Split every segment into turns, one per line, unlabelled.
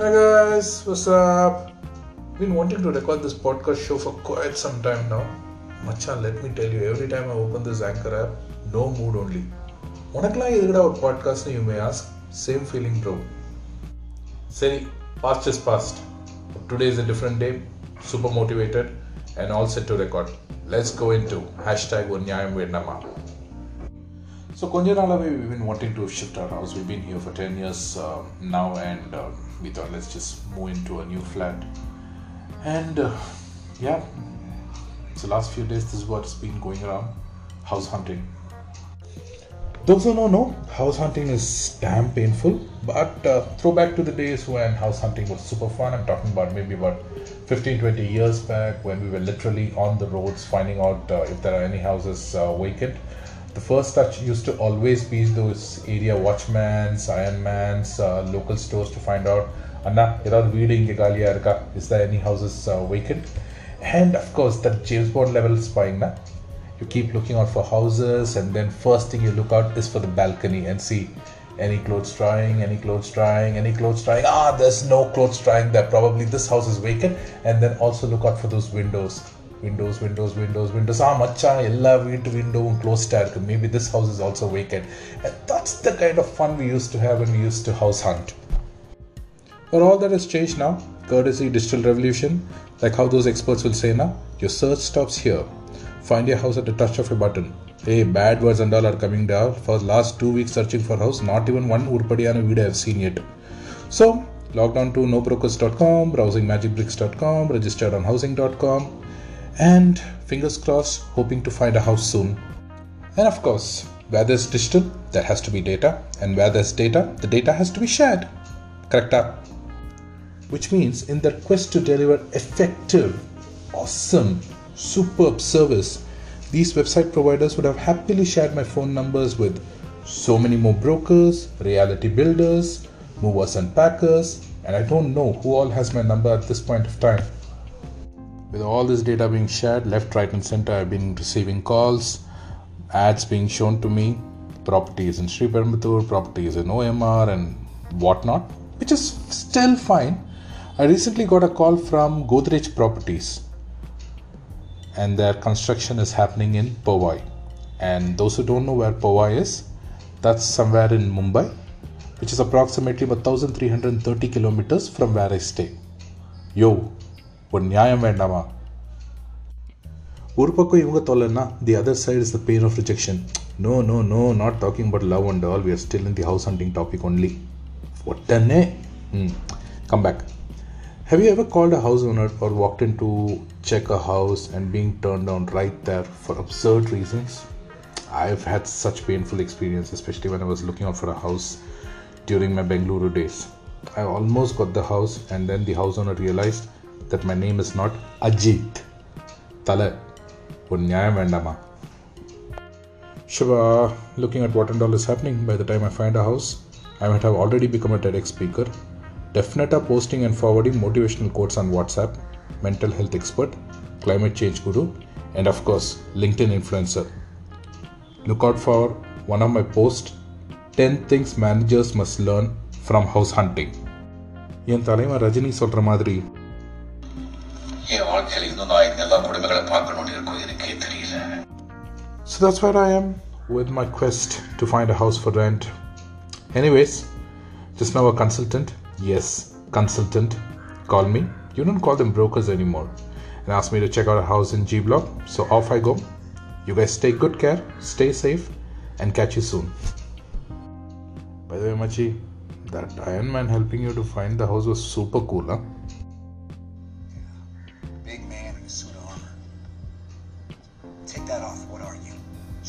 Hi guys, what's up? Been wanting to record this podcast show for quite some time now. Machan, let me tell you, every time I open this Anchor app, no mood only. உனக்கெல்லாம் எதுக்கடா ஒரு பாட்காஸ்ட்னு you may ask same feeling bro சரி past is past today is a different day super motivated and all set to record let's go into hashtag ஒரு நியாயம் வேண்டாமா so Konjanalawe, we've been wanting to shift our house. We've been here for 10 years um, now, and um, we thought let's just move into a new flat. And uh, yeah, so last few days this is what's been going around: house hunting. Those who don't know, house hunting is damn painful. But uh, throwback to the days when house hunting was super fun. I'm talking about maybe about 15, 20 years back when we were literally on the roads finding out uh, if there are any houses uh, vacant The first touch used to always be those area watchmans, ironmans, uh, local stores to find out, Anna, ஏதாவது வீடு இங்கே காலியாக இருக்கா is there any houses uh, vacant? And of course, that James Bond level spying, na? you keep looking out for houses and then first thing you look out is for the balcony and see any clothes drying any clothes drying any clothes drying ah there's no clothes drying there probably this house is vacant and then also look out for those windows windows windows windows windows ah macha ella வீட்டு விண்டோவும் க்ளோஸ்டாக இருக்கு maybe this house is also vacant and that's the kind of fun we used to have when we used to house hunt but all that has changed now, courtesy digital revolution, like how those experts will say now, your search stops here. Find your house at the touch of a button. Hey, bad words and all are coming down. For the last two weeks searching for house, not even one Urpadiyana video I have seen yet. So, log on to nobrokers.com, browsingmagicbricks.com, registered on housing.com, and fingers crossed, hoping to find a house soon. And of course, where there's digital, there has to be data, and where there's data, the data has to be shared. Correct up? Which means, in their quest to deliver effective, awesome, superb service, these website providers would have happily shared my phone numbers with so many more brokers, reality builders, movers and packers, and I don't know who all has my number at this point of time. With all this data being shared left, right, and center, I've been receiving calls, ads being shown to me, properties in Sriperumbudur, properties in OMR, and whatnot, which is still fine. I recently got a call from Godrej Properties, and their construction is happening in Powai. And those who don't know where Powai is, that's somewhere in Mumbai, which is approximately 1330 kilometers from where I stay. Yo, ஒரு நியாயம் வேண்டாமா ஒரு பக்கம் இவங்க தொல்லைன்னா the other side is the pain of rejection no no no not talking about love and all we are still in the house hunting topic only உடனே ம் come back Have you ever called a house owner or walked in to check a house and being turned down right there for absurd reasons? I've had such painful experience, especially when I was looking out for a house during my Bengaluru days. I almost got the house, and then the house owner realized that my name is not Ajit. Tala, ஒரு நியாயம் வேண்டாமா Shiva, looking at what and all is happening, by the time I find a house, I might have already become a TEDx speaker, Definita posting and forwarding motivational quotes on WhatsApp, mental health expert, climate change guru, and of course, LinkedIn influencer. Look out for one of my posts 10 things managers must learn from house hunting. என் தலைவன் ரஜினி சொல்ற மாதிரி
என் வாழ்க்கையில் இன்னும் நான் இந்த எல்லா குடும்பங்களை பார்க்கணும்னு இருக்கும் எனக்கே தெரியல
So that's where I am with my quest to find a house for rent. Anyways, just now a consultant, yes, consultant, call me. You don't call them brokers anymore. And ask me to check out a house in G Block. So off I go. You guys take good care, stay safe, and catch you soon. By the way, Machi, that Iron Man helping you to find the house was super cool, huh?
Big man in a suit of armor. Take that off. What are you?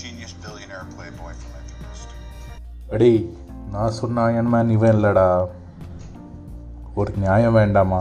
Genius billionaire playboy philanthropist.
அடே நான் சொன்ன Iron Man இவன் இல்லடா ஒரு நியாயம் வேண்டாமா